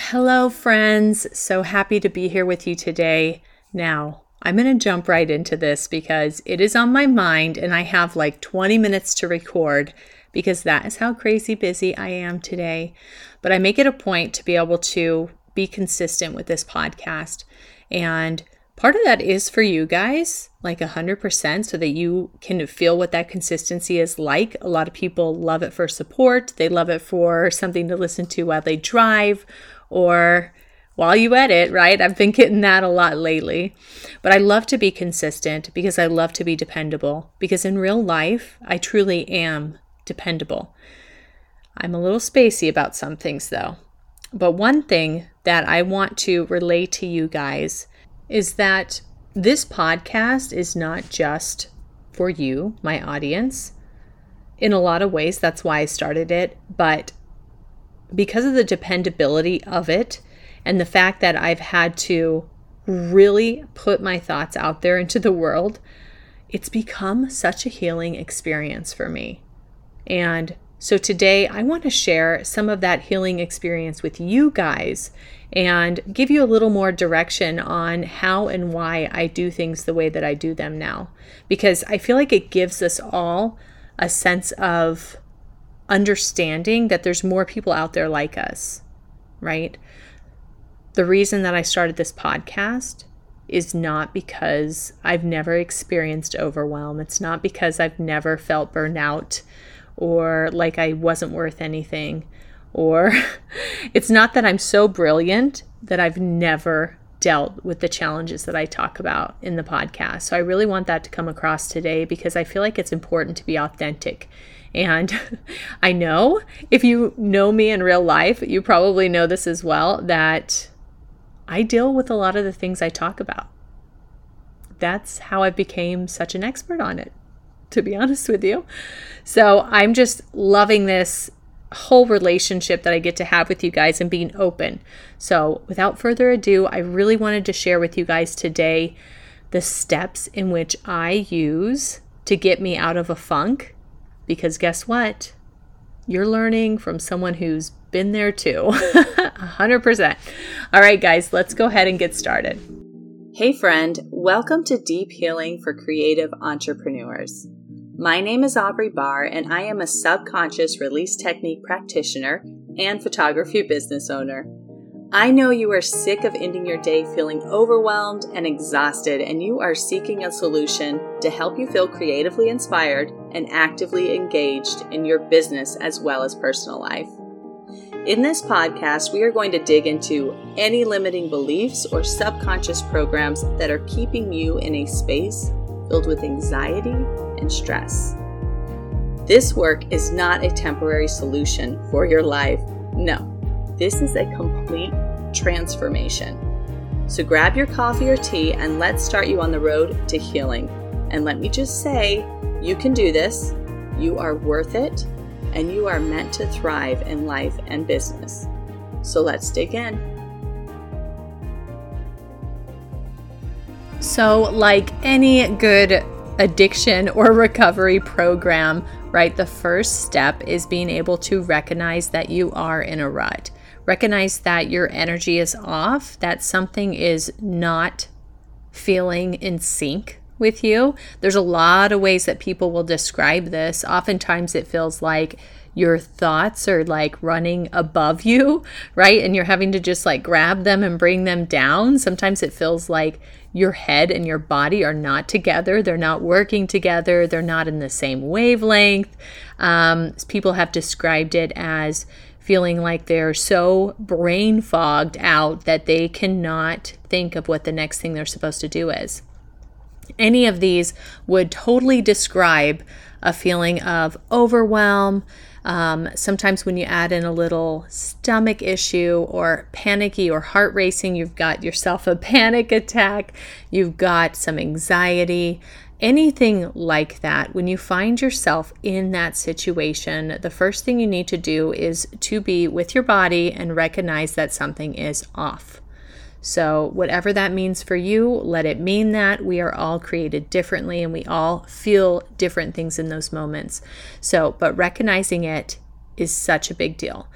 Hello, friends. So happy to be here with you today. Now, I'm going to jump right into this because it is on my mind and I have like 20 minutes to record because that is how crazy busy I am today. But I make it a point to be able to be consistent with this podcast. And part of that is for you guys, like 100%, so that you can feel what that consistency is like. A lot of people love it for support, they love it for something to listen to while they drive or while you edit, right? I've been getting that a lot lately. But I love to be consistent because I love to be dependable. Because in real life, I truly am dependable. I'm a little spacey about some things though. But one thing that I want to relay to you guys is that this podcast is not just for you, my audience. In a lot of ways, that's why I started it. But because of the dependability of it and the fact that I've had to really put my thoughts out there into the world, it's become such a healing experience for me. And so today I want to share some of that healing experience with you guys and give you a little more direction on how and why I do things the way that I do them now. Because I feel like it gives us all a sense of understanding that there's more people out there like us, right? The reason that I started this podcast is not because I've never experienced overwhelm. It's not because I've never felt burnout or like I wasn't worth anything. Or it's not that I'm so brilliant that I've never dealt with the challenges that I talk about in the podcast. So I really want that to come across today because I feel like it's important to be authentic and I know if you know me in real life, you probably know this as well that I deal with a lot of the things I talk about. That's how I became such an expert on it, to be honest with you. So I'm just loving this whole relationship that I get to have with you guys and being open. So without further ado, I really wanted to share with you guys today the steps in which I use to get me out of a funk because guess what? You're learning from someone who's been there too. 100%. All right, guys, let's go ahead and get started. Hey, friend, welcome to Deep Healing for Creative Entrepreneurs. My name is Aubrey Barr, and I am a subconscious release technique practitioner and photography business owner. I know you are sick of ending your day feeling overwhelmed and exhausted, and you are seeking a solution to help you feel creatively inspired and actively engaged in your business as well as personal life. In this podcast, we are going to dig into any limiting beliefs or subconscious programs that are keeping you in a space filled with anxiety and stress. This work is not a temporary solution for your life. No, this is a complete transformation. So grab your coffee or tea and let's start you on the road to healing. And let me just say, you can do this. You are worth it, and you are meant to thrive in life and business. So let's dig in. So, like any good addiction or recovery program, right, the first step is being able to recognize that you are in a rut recognize that your energy is off, that something is not feeling in sync with you. There's a lot of ways that people will describe this. Oftentimes it feels like your thoughts are like running above you, right? And you're having to just like grab them and bring them down. Sometimes it feels like your head and your body are not together. They're not working together. They're not in the same wavelength. Um, people have described it as feeling like they're so brain fogged out that they cannot think of what the next thing they're supposed to do is. Any of these would totally describe a feeling of overwhelm. Um, sometimes, when you add in a little stomach issue or panicky or heart racing, you've got yourself a panic attack, you've got some anxiety anything like that, when you find yourself in that situation, the first thing you need to do is to be with your body and recognize that something is off. So, whatever that means for you, let it mean that. We are all created differently and we all feel different things in those moments. So, but recognizing it is such a big deal.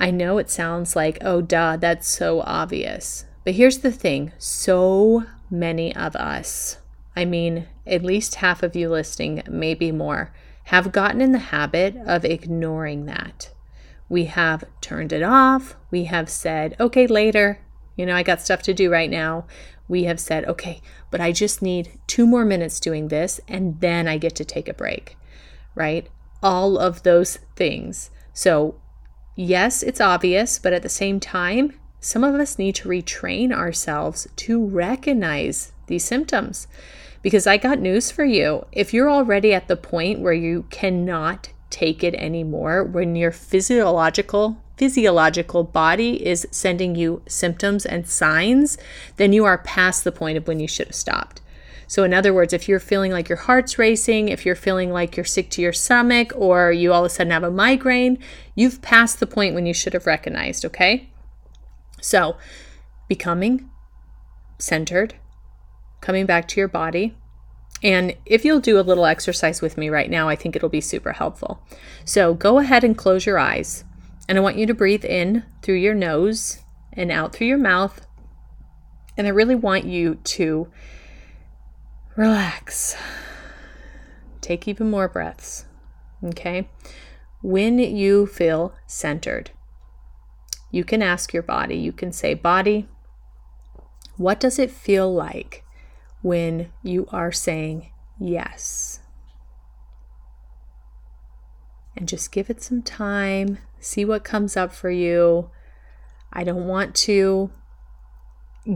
I know it sounds like, oh, duh, that's so obvious. But here's the thing so many of us, I mean, at least half of you listening, maybe more, have gotten in the habit of ignoring that. We have turned it off. We have said, okay, later. You know, I got stuff to do right now. We have said, okay, but I just need two more minutes doing this and then I get to take a break, right? All of those things. So, yes, it's obvious, but at the same time, some of us need to retrain ourselves to recognize these symptoms. Because I got news for you. If you're already at the point where you cannot take it anymore, when your physiological physiological body is sending you symptoms and signs, then you are past the point of when you should have stopped. So, in other words, if you're feeling like your heart's racing, if you're feeling like you're sick to your stomach, or you all of a sudden have a migraine, you've passed the point when you should have recognized, okay? So, becoming centered, coming back to your body. And if you'll do a little exercise with me right now, I think it'll be super helpful. So, go ahead and close your eyes. And I want you to breathe in through your nose and out through your mouth. And I really want you to relax. Take even more breaths. Okay? When you feel centered, you can ask your body, you can say, Body, what does it feel like when you are saying yes? And just give it some time see what comes up for you. I don't want to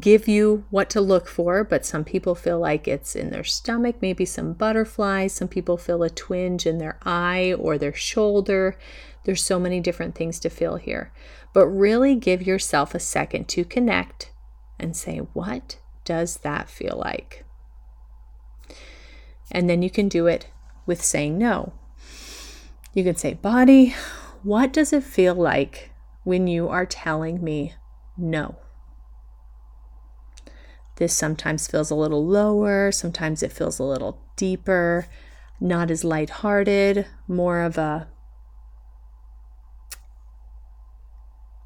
give you what to look for, but some people feel like it's in their stomach, maybe some butterflies. Some people feel a twinge in their eye or their shoulder. There's so many different things to feel here. But really give yourself a second to connect and say, what does that feel like? And then you can do it with saying no. You can say, body, what does it feel like when you are telling me no? This sometimes feels a little lower, sometimes it feels a little deeper, not as lighthearted, more of a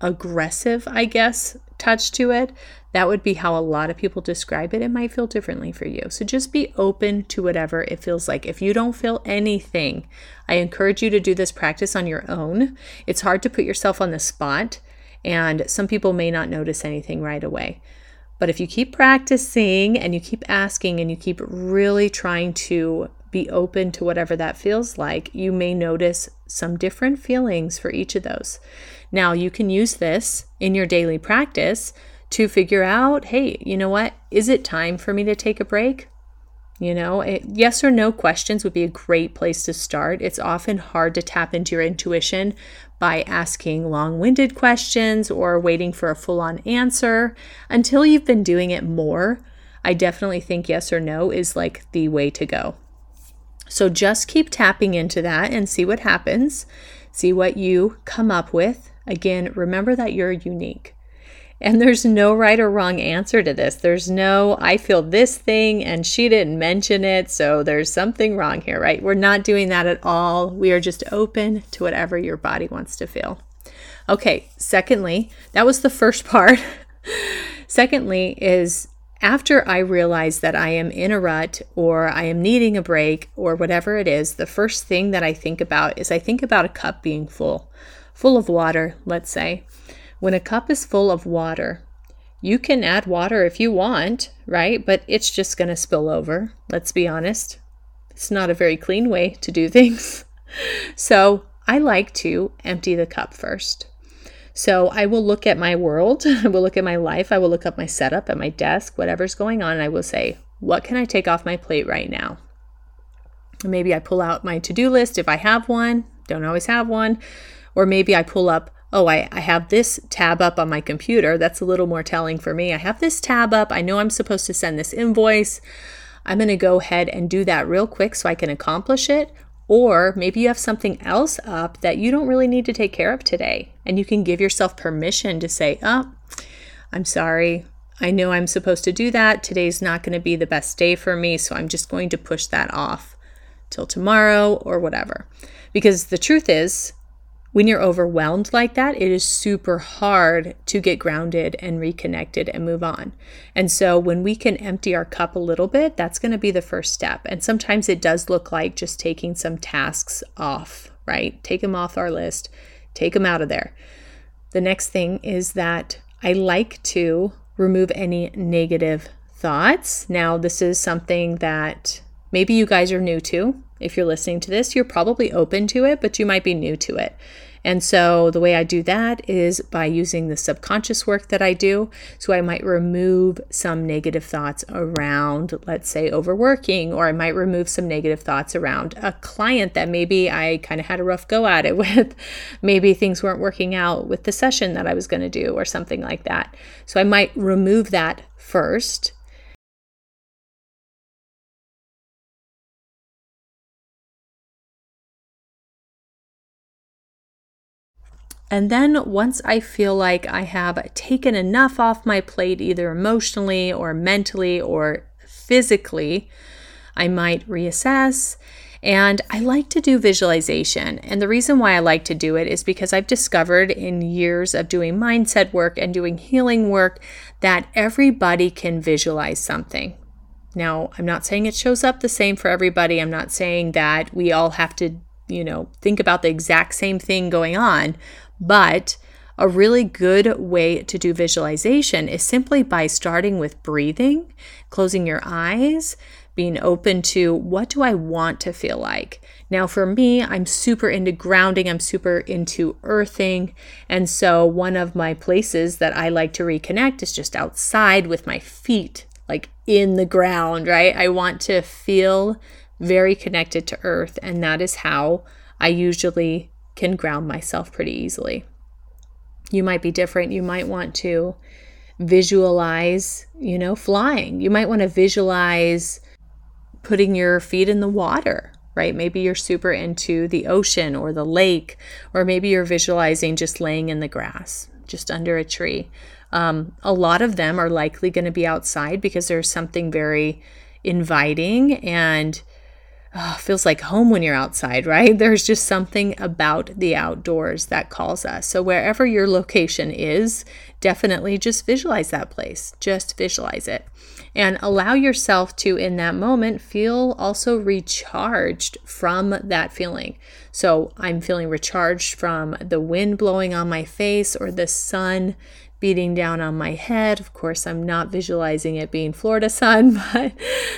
aggressive, I guess, touch to it. That would be how a lot of people describe it. It might feel differently for you. So just be open to whatever it feels like. If you don't feel anything, I encourage you to do this practice on your own. It's hard to put yourself on the spot, and some people may not notice anything right away. But if you keep practicing and you keep asking and you keep really trying to be open to whatever that feels like, you may notice some different feelings for each of those. Now, you can use this in your daily practice to figure out hey, you know what? Is it time for me to take a break? You know, it, yes or no questions would be a great place to start. It's often hard to tap into your intuition by asking long winded questions or waiting for a full on answer. Until you've been doing it more, I definitely think yes or no is like the way to go. So just keep tapping into that and see what happens. See what you come up with. Again, remember that you're unique. And there's no right or wrong answer to this. There's no, I feel this thing and she didn't mention it, so there's something wrong here, right? We're not doing that at all. We are just open to whatever your body wants to feel. Okay, secondly, that was the first part. secondly, is after I realize that I am in a rut or I am needing a break or whatever it is, the first thing that I think about is I think about a cup being full, full of water, let's say. When a cup is full of water, you can add water if you want, right? But it's just going to spill over. Let's be honest. It's not a very clean way to do things. So I like to empty the cup first. So I will look at my world, I will look at my life, I will look up my setup at my desk, whatever's going on, and I will say, what can I take off my plate right now? Maybe I pull out my to do list if I have one, don't always have one. Or maybe I pull up, oh, I, I have this tab up on my computer. That's a little more telling for me. I have this tab up. I know I'm supposed to send this invoice. I'm going to go ahead and do that real quick so I can accomplish it. Or maybe you have something else up that you don't really need to take care of today. And you can give yourself permission to say, oh, I'm sorry. I know I'm supposed to do that. Today's not going to be the best day for me. So I'm just going to push that off till tomorrow or whatever. Because the truth is, when you're overwhelmed like that, it is super hard to get grounded and reconnected and move on. And so, when we can empty our cup a little bit, that's going to be the first step. And sometimes it does look like just taking some tasks off, right? Take them off our list, take them out of there. The next thing is that I like to remove any negative thoughts. Now, this is something that maybe you guys are new to. If you're listening to this, you're probably open to it, but you might be new to it. And so the way I do that is by using the subconscious work that I do. So I might remove some negative thoughts around, let's say, overworking, or I might remove some negative thoughts around a client that maybe I kind of had a rough go at it with. maybe things weren't working out with the session that I was going to do, or something like that. So I might remove that first And then once I feel like I have taken enough off my plate, either emotionally or mentally or physically, I might reassess. And I like to do visualization. And the reason why I like to do it is because I've discovered in years of doing mindset work and doing healing work that everybody can visualize something. Now, I'm not saying it shows up the same for everybody. I'm not saying that we all have to, you know, think about the exact same thing going on, but a really good way to do visualization is simply by starting with breathing, closing your eyes, being open to what do I want to feel like. Now, for me, I'm super into grounding, I'm super into earthing. And so, one of my places that I like to reconnect is just outside with my feet, like in the ground, right? I want to feel very connected to earth. And that is how I usually can ground myself pretty easily. You might be different. You might want to visualize, you know, flying. You might want to visualize putting your feet in the water, right? Maybe you're super into the ocean or the lake, or maybe you're visualizing just laying in the grass, just under a tree. Um, a lot of them are likely going to be outside because there's something very inviting and oh, feels like home when you're outside, right? There's just something about the outdoors that calls us. So, wherever your location is, definitely just visualize that place. Just visualize it. And allow yourself to, in that moment, feel also recharged from that feeling. So, I'm feeling recharged from the wind blowing on my face or the sun beating down on my head. Of course, I'm not visualizing it being Florida sun, but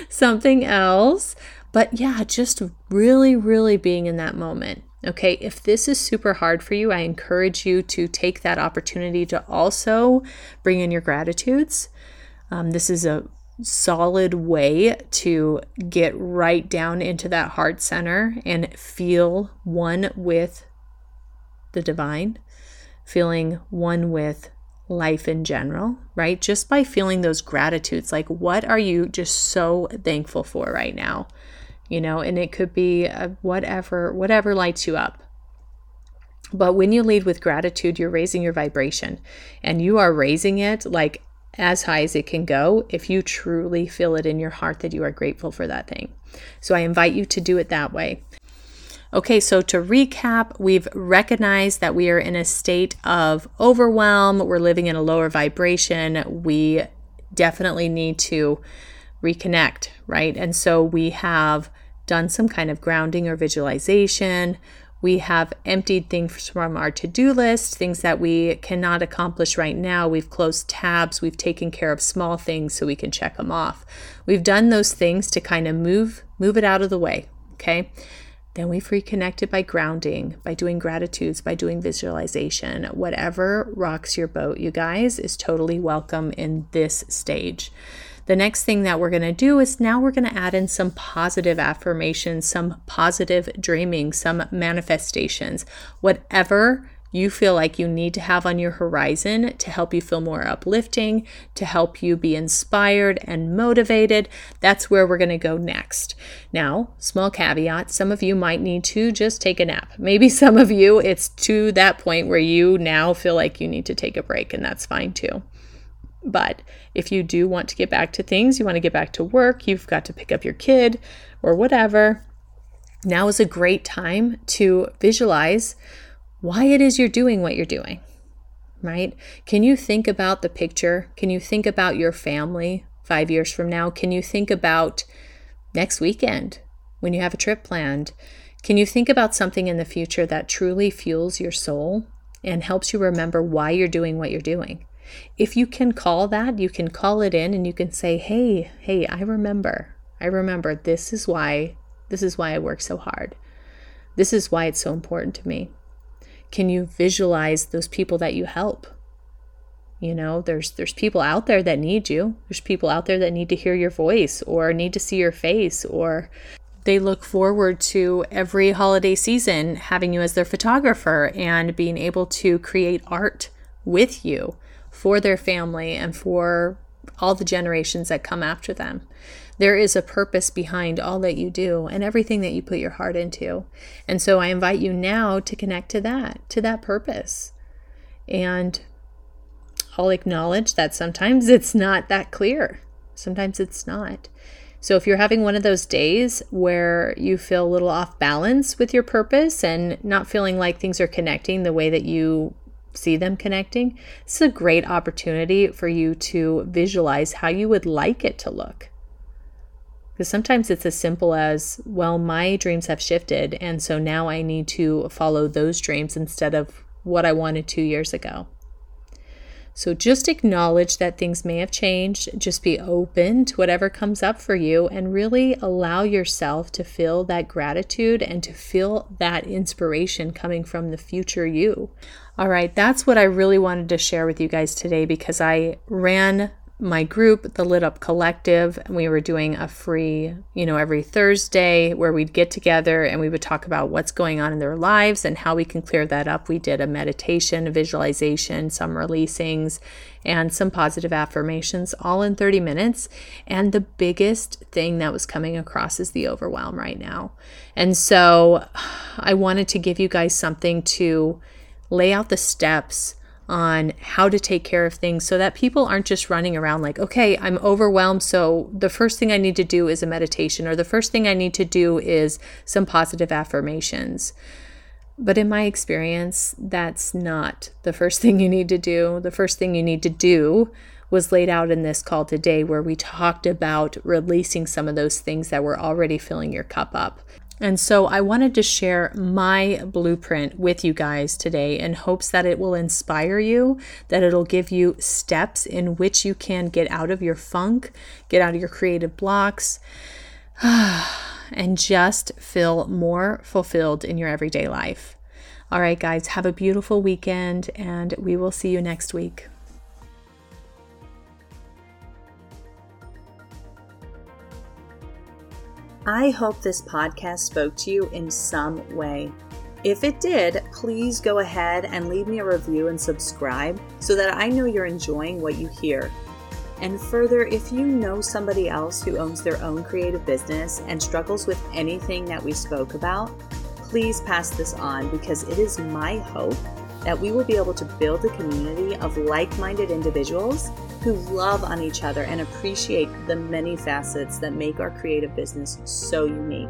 something else. But yeah, just really, really being in that moment. Okay, if this is super hard for you, I encourage you to take that opportunity to also bring in your gratitudes. Um, this is a solid way to get right down into that heart center and feel one with the divine, feeling one with life in general, right? Just by feeling those gratitudes, like what are you just so thankful for right now? You know, and it could be whatever, whatever lights you up. But when you lead with gratitude, you're raising your vibration and you are raising it like as high as it can go if you truly feel it in your heart that you are grateful for that thing. So I invite you to do it that way. Okay, so to recap, we've recognized that we are in a state of overwhelm. We're living in a lower vibration. We definitely need to reconnect, right? And so we have done some kind of grounding or visualization. We have emptied things from our to do list, things that we cannot accomplish right now. We've closed tabs. We've taken care of small things so we can check them off. We've done those things to kind of move move it out of the way. Okay. Then we've reconnected by grounding, by doing gratitudes, by doing visualization. Whatever rocks your boat, you guys, is totally welcome in this stage. The next thing that we're going to do is now we're going to add in some positive affirmations, some positive dreaming, some manifestations, whatever you feel like you need to have on your horizon to help you feel more uplifting, to help you be inspired and motivated. That's where we're going to go next. Now, small caveat some of you might need to just take a nap. Maybe some of you, it's to that point where you now feel like you need to take a break, and that's fine too. But if you do want to get back to things, you want to get back to work, you've got to pick up your kid or whatever, now is a great time to visualize why it is you're doing what you're doing, right? Can you think about the picture? Can you think about your family five years from now? Can you think about next weekend when you have a trip planned? Can you think about something in the future that truly fuels your soul and helps you remember why you're doing what you're doing? If you can call that, you can call it in and you can say, "Hey, hey, I remember. I remember this is why this is why I work so hard. This is why it's so important to me." Can you visualize those people that you help? You know, there's there's people out there that need you. There's people out there that need to hear your voice or need to see your face or they look forward to every holiday season having you as their photographer and being able to create art with you for their family and for all the generations that come after them. There is a purpose behind all that you do and everything that you put your heart into. And so I invite you now to connect to that, to that purpose. And I'll acknowledge that sometimes it's not that clear. Sometimes it's not. So, if you're having one of those days where you feel a little off balance with your purpose and not feeling like things are connecting the way that you see them connecting, this is a great opportunity for you to visualize how you would like it to look. Because sometimes it's as simple as, well, my dreams have shifted, and so now I need to follow those dreams instead of what I wanted two years ago. So just acknowledge that things may have changed. Just be open to whatever comes up for you and really allow yourself to feel that gratitude and to feel that inspiration coming from the future you. All right, that's what I really wanted to share with you guys today because I ran my group, the Lit Up Collective, we were doing a free, you know, every Thursday where we'd get together and we would talk about what's going on in their lives and how we can clear that up. We did a meditation, a visualization, some releasings, and some positive affirmations all in 30 minutes. And the biggest thing that was coming across is the overwhelm right now. And so I wanted to give you guys something to lay out the steps on how to take care of things so that people aren't just running around like, okay, I'm overwhelmed. So the first thing I need to do is a meditation, or the first thing I need to do is some positive affirmations. But in my experience, that's not the first thing you need to do. The first thing you need to do was laid out in this call today, where we talked about releasing some of those things that were already filling your cup up. And so I wanted to share my blueprint with you guys today in hopes that it will inspire you, that it'll give you steps in which you can get out of your funk, get out of your creative blocks, and just feel more fulfilled in your everyday life. All right, guys, have a beautiful weekend, and we will see you next week. I hope this podcast spoke to you in some way. If it did, please go ahead and leave me a review and subscribe so that I know you're enjoying what you hear. And further, if you know somebody else who owns their own creative business and struggles with anything that we spoke about, please pass this on because it is my hope that we will be able to build a community of like minded individuals who love on each other and appreciate the many facets that make our creative business so unique.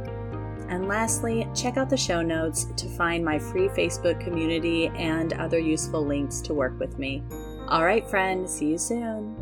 And lastly, check out the show notes to find my free Facebook community and other useful links to work with me. All right, friend, see you soon.